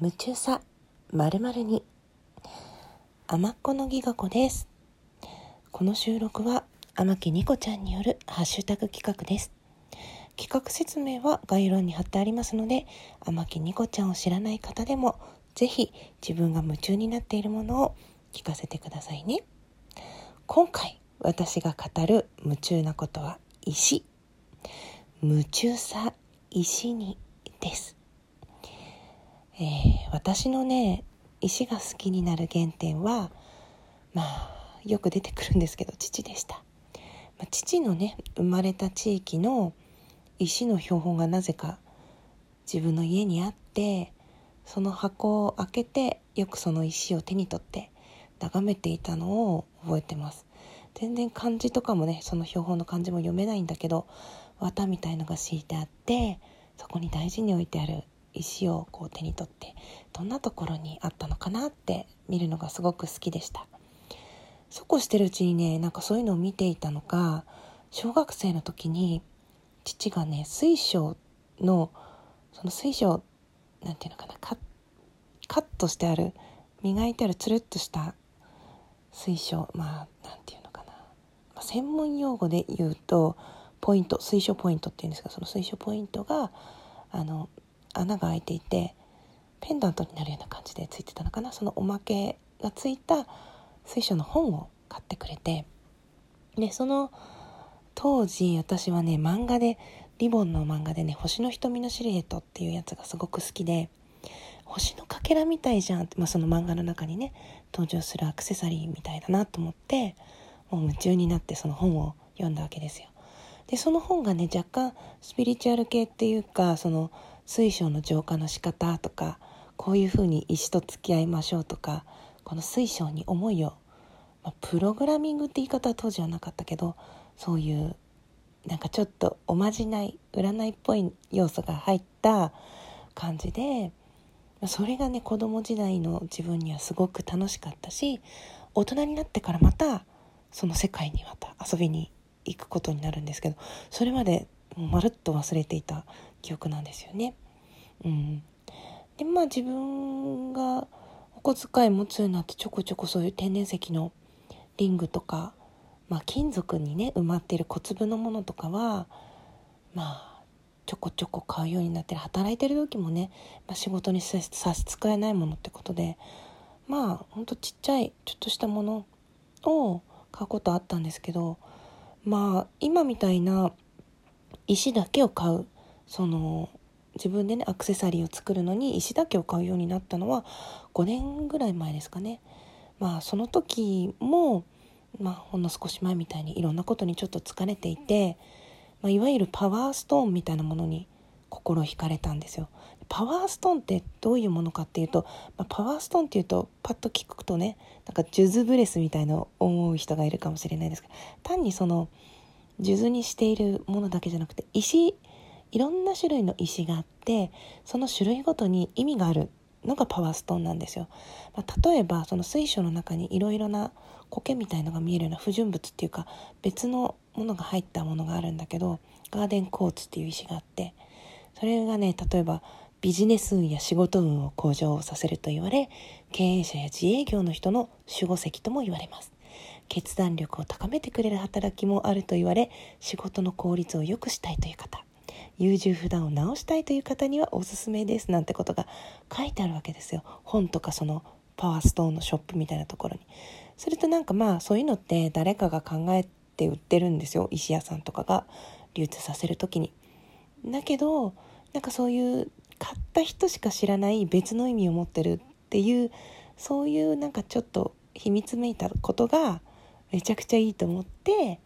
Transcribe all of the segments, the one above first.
夢中さまるまるに。甘っこのぎがこです。この収録は天木ニコちゃんによるハッシュタグ企画です。企画説明は概要欄に貼ってありますので天木ニコちゃんを知らない方でもぜひ自分が夢中になっているものを聞かせてくださいね。今回私が語る夢中なことは石。夢中さ石にです。えー、私のね石が好きになる原点はまあよく出てくるんですけど父でした、まあ、父のね生まれた地域の石の標本がなぜか自分の家にあってその箱を開けてよくその石を手に取って眺めていたのを覚えてます。全然漢字とかもねその標本の漢字も読めないんだけど綿みたいのが敷いてあってそこに大事に置いてある石をこう手に取ってどんなところにあったのかなって見るのがすごく好きでした。そうこうしてるうちにねなんかそういうのを見ていたのか小学生の時に父がね水晶のその水晶なんていうのかなカッカットしてある磨いてあるつるっとした水晶まあなんていうのかな、まあ、専門用語で言うとポイント水晶ポイントっていうんですがその水晶ポイントがあの穴が開いていてペンダントになるような感じでついてたのかな？そのおまけがついた水晶の本を買ってくれてでその当時私はね漫画でリボンの漫画でね「星の瞳のシルエット」っていうやつがすごく好きで星のかけらみたいじゃんって、まあ、その漫画の中にね登場するアクセサリーみたいだなと思ってもう夢中になってその本を読んだわけですよ。でその本がね若干スピリチュアル系っていうかその水晶の浄化の仕方とかこういうふうに石と付き合いましょうとかこの水晶に思いを、まあ、プログラミングって言い方は当時はなかったけどそういうなんかちょっとおまじない占いっぽい要素が入った感じでそれがね子供時代の自分にはすごく楽しかったし大人になってからまたその世界にまた遊びに行くことになるんですけどそれまでまるっと忘れていた記憶なんですよね。うん、でまあ自分がお小遣い持つようになってちょこちょこそういう天然石のリングとか、まあ、金属にね埋まってる小粒のものとかはまあちょこちょこ買うようになって働いてる時もね、まあ、仕事に差し支えないものってことでまあほんとちっちゃいちょっとしたものを買うことあったんですけどまあ今みたいな石だけを買うその自分でねアクセサリーを作るのに石だけを買うようになったのは5年ぐらい前ですかね。まあその時もまあほんの少し前みたいにいろんなことにちょっと疲れていて、まあ、いわゆるパワーストーンみたいなものに心惹かれたんですよ。パワーストーンってどういうものかっていうと、まあ、パワーストーンっていうとパッと聞くとねなんかジュズブレスみたいな思う人がいるかもしれないですけど単にその数珠にしているものだけじゃなくて石いろんな種類の石があってその種類ごとに意味があるのがパワーストーンなんですよ、まあ、例えばその水晶の中にいろいろな苔みたいのが見えるような不純物っていうか別のものが入ったものがあるんだけどガーデンコーツっていう石があってそれがね例えばビジネス運や仕事運を向上させると言われ経営者や自営業の人の守護石とも言われます。決断力を高めてくれる働きもあると言われ仕事の効率を良くしたいという方。優柔不断を直したいという方にはおすすめですなんてことが書いてあるわけですよ。本とかそのパワーストーンのショップみたいなところに。するとなんかまあそういうのって誰かが考えて売ってるんですよ。石屋さんとかが。流通させる時に。だけどなんかそういう買った人しか知らない別の意味を持ってるっていうそういうなんかちょっと秘密めいたことがめちゃくちゃいいと思って、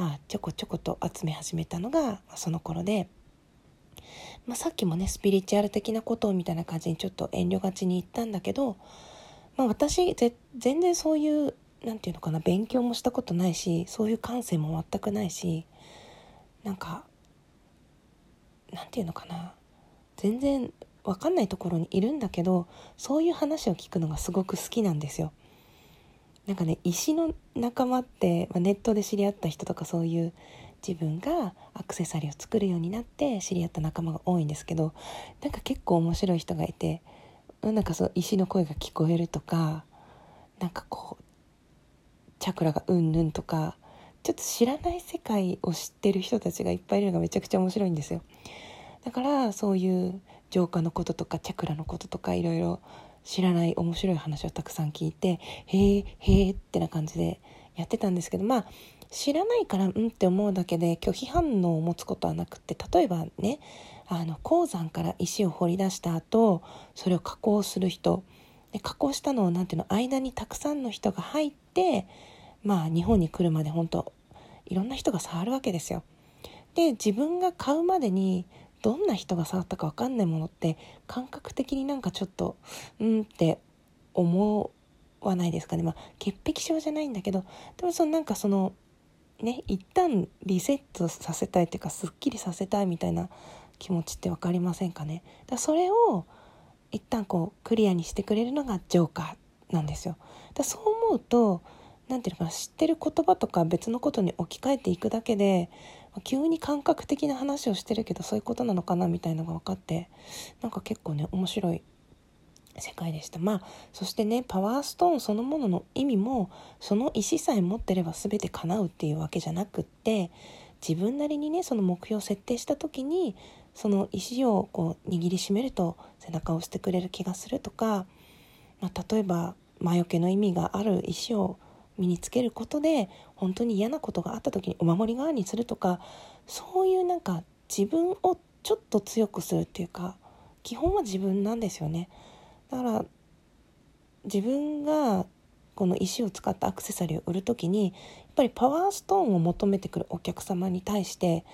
まあ、ちょこちょこと集め始めたのがその頃でまあ、さっきもねスピリチュアル的なことをみたいな感じにちょっと遠慮がちに言ったんだけど、まあ、私全然そういう何て言うのかな勉強もしたことないしそういう感性も全くないしなんかなんて言うのかな全然分かんないところにいるんだけどそういう話を聞くのがすごく好きなんですよ。なんかね石の仲間って、まあ、ネットで知り合った人とかそういう自分がアクセサリーを作るようになって知り合った仲間が多いんですけどなんか結構面白い人がいてなんかその石の声が聞こえるとかなんかこうチャクラがうんぬんとかちょっと知らない世界を知ってる人たちがいっぱいいるのがめちゃくちゃ面白いんですよ。だからそういう浄化のこととかチャクラのこととかいろいろ知らない面白い話をたくさん聞いてへえへえってな感じでやってたんですけどまあ知らないからうんって思うだけで拒否反応を持つことはなくて例えばねあの鉱山から石を掘り出した後それを加工する人で加工したのを何ていうの間にたくさんの人が入ってまあ日本に来るまで本当いろんな人が触るわけですよ。で自分が買うまでにどんな人が触ったか分かんないものって感覚的になんかちょっとうんって思わないですかね。まあ潔癖症じゃないんだけどでもそのなんかそのね一旦リセットさせたいっていうかすっきりさせたいみたいな気持ちって分かりませんかね。だそれを一旦こうクリアにしてくれるのがジョーカーなんですよ。だそう思うと何ていうのかな知ってる言葉とか別のことに置き換えていくだけで急に感覚的な話をしてるけどそういうことなのかなみたいのが分かってなんか結構ね面白い世界でした。まあそしてねパワーストーンそのものの意味もその意思さえ持ってれば全て叶うっていうわけじゃなくって自分なりにねその目標を設定した時にその意思をこう握りしめると背中を押してくれる気がするとか、まあ、例えば魔除けの意味がある石を身につけることで本当に嫌なことがあった時にお守り代わりにするとかそういうなんか自分をちょっと強くするっていうか基本は自分なんですよね。だから自分がこの石を使ったアクセサリーを売る時にやっぱりパワーストーンを求めてくるお客様に対して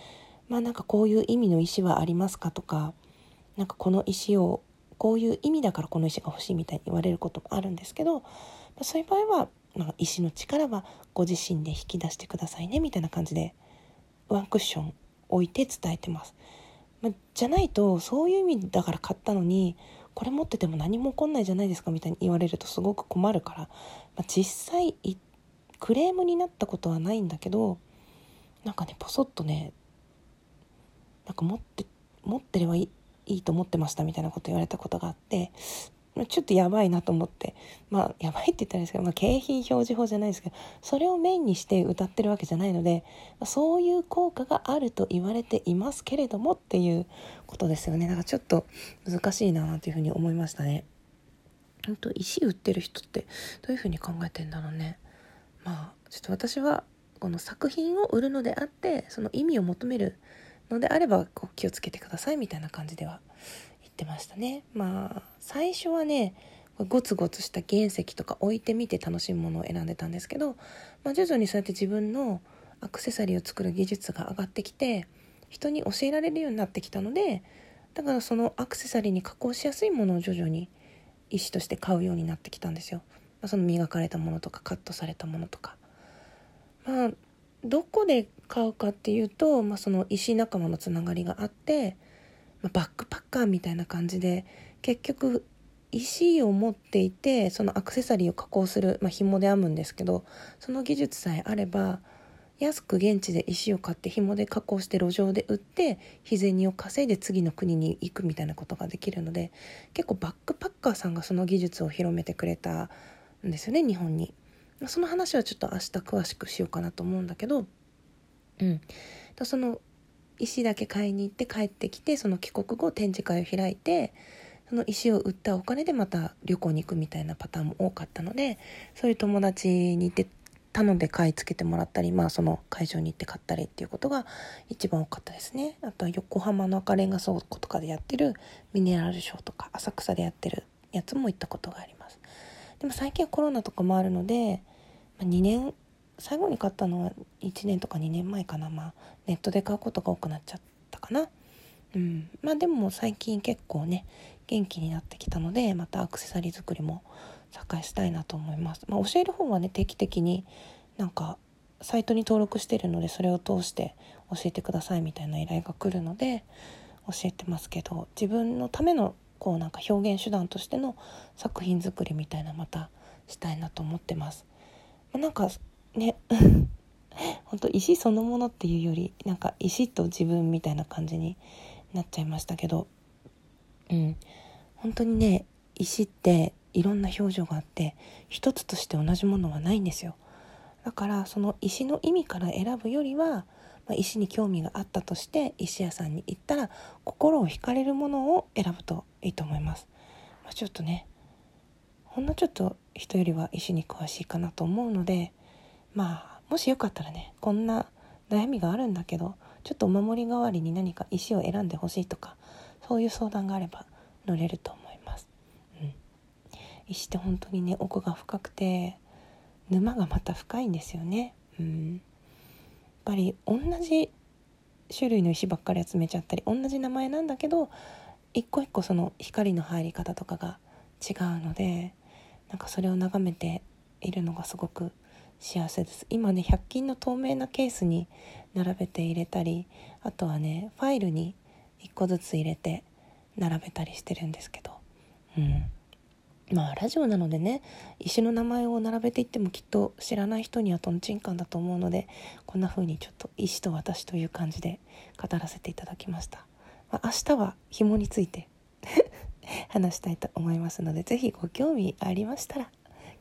まあなんかこういう意味の石はありますかとかなんかこの石をこういう意味だからこの石が欲しいみたいに言われることもあるんですけど、そういう場合は、まあ、石の力はご自身で引き出してくださいねみたいな感じでワンクッション置いて伝えてます。まあ、じゃないとそういう意味だから買ったのにこれ持ってても何も起こんないじゃないですかみたいに言われるとすごく困るから、まあ、実際クレームになったことはないんだけどなんかねポソッとねなんか持って持ってればいいいいと思ってましたみたいなこと言われたことがあってちょっとやばいなと思ってまあやばいって言ったらですけど、まあ、景品表示法じゃないですけどそれをメインにして歌ってるわけじゃないのでそういう効果があると言われていますけれどもっていうことですよねだからちょっと難しいなというふうに思いましたね。本当石売ってる人ってどういうふうに考えてんだろうね。まあちょっと私はこの作品を売るのであってその意味を求めるのであればこう気をつけてくださいみたいな感じではってましたね。まあ最初はねゴツゴツした原石とか置いてみて楽しむものを選んでたんですけど、まあ、徐々にそうやって自分のアクセサリーを作る技術が上がってきて人に教えられるようになってきたのでだからそのアクセサリーに加工しやすいものを徐々に石として買うようになってきたんですよ。まあ、その磨かれたものとかカットされたものとか。まあどこで買うかっていうと、まあ、その石仲間のつながりがあって、バックパッカーみたいな感じで結局石を持っていてそのアクセサリーを加工する、まあ、紐で編むんですけどその技術さえあれば安く現地で石を買って紐で加工して路上で売って日銭を稼いで次の国に行くみたいなことができるので結構バックパッカーさんがその技術を広めてくれたんですよね日本に。その話はちょっと明日詳しくしようかなと思うんだけど、うん、その石だけ買いに行って帰ってきてその帰国後展示会を開いてその石を売ったお金でまた旅行に行くみたいなパターンも多かったのでそういう友達に行って頼んで買い付けてもらったり、まあ、その会場に行って買ったりっていうことが一番多かったですね。あとは横浜の赤レンガ倉庫とかでやってるミネラルショーとか浅草でやってるやつも行ったことがあります。でも最近はコロナとかもあるので、まあ、2年最後に買ったのは1年とか2年前かな。まあネットで買うことが多くなっちゃったかな。うん。まあでも最近結構ね元気になってきたのでまたアクセサリー作りも栄えしたいなと思います、まあ、教える方はね定期的になんかサイトに登録してるのでそれを通して教えてくださいみたいな依頼が来るので教えてますけど自分のためのこうなんか表現手段としての作品作りみたいなまたしたいなと思ってます。まあ、なんかね。本当石そのものっていうよりなんか石と自分みたいな感じになっちゃいましたけど。うん。本当にね石っていろんな表情があって一つとして同じものはないんですよ。だからその石の意味から選ぶよりは、まあ、石に興味があったとして石屋さんに行ったら心を惹かれるものを選ぶといいと思います、まあ、ちょっとねほんのちょっと人よりは石に詳しいかなと思うのでまあもしよかったらねこんな悩みがあるんだけどちょっとお守り代わりに何か石を選んでほしいとかそういう相談があれば乗れると思います、うん、石って本当にね奥が深くて沼がまた深いんですよね。うん、やっぱり同じ種類の石ばっかり集めちゃったり同じ名前なんだけど一個一個その光の入り方とかが違うのでなんかそれを眺めているのがすごく幸せです。今ね100均の透明なケースに並べて入れたりあとはねファイルに1個ずつ入れて並べたりしてるんですけど。うん。まあラジオなのでね石の名前を並べていってもきっと知らない人にはとんちんかんだと思うのでこんな風にちょっと石と私という感じで語らせていただきました、まあ、明日は紐について 話したいと思いますので是非ご興味ありましたら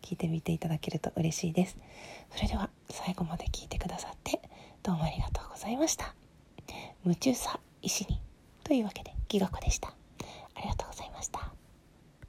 聞いてみていただけると嬉しいです。それでは最後まで聞いてくださってどうもありがとうございました。夢中さ医師にというわけでギガ子でした。ありがとうございました。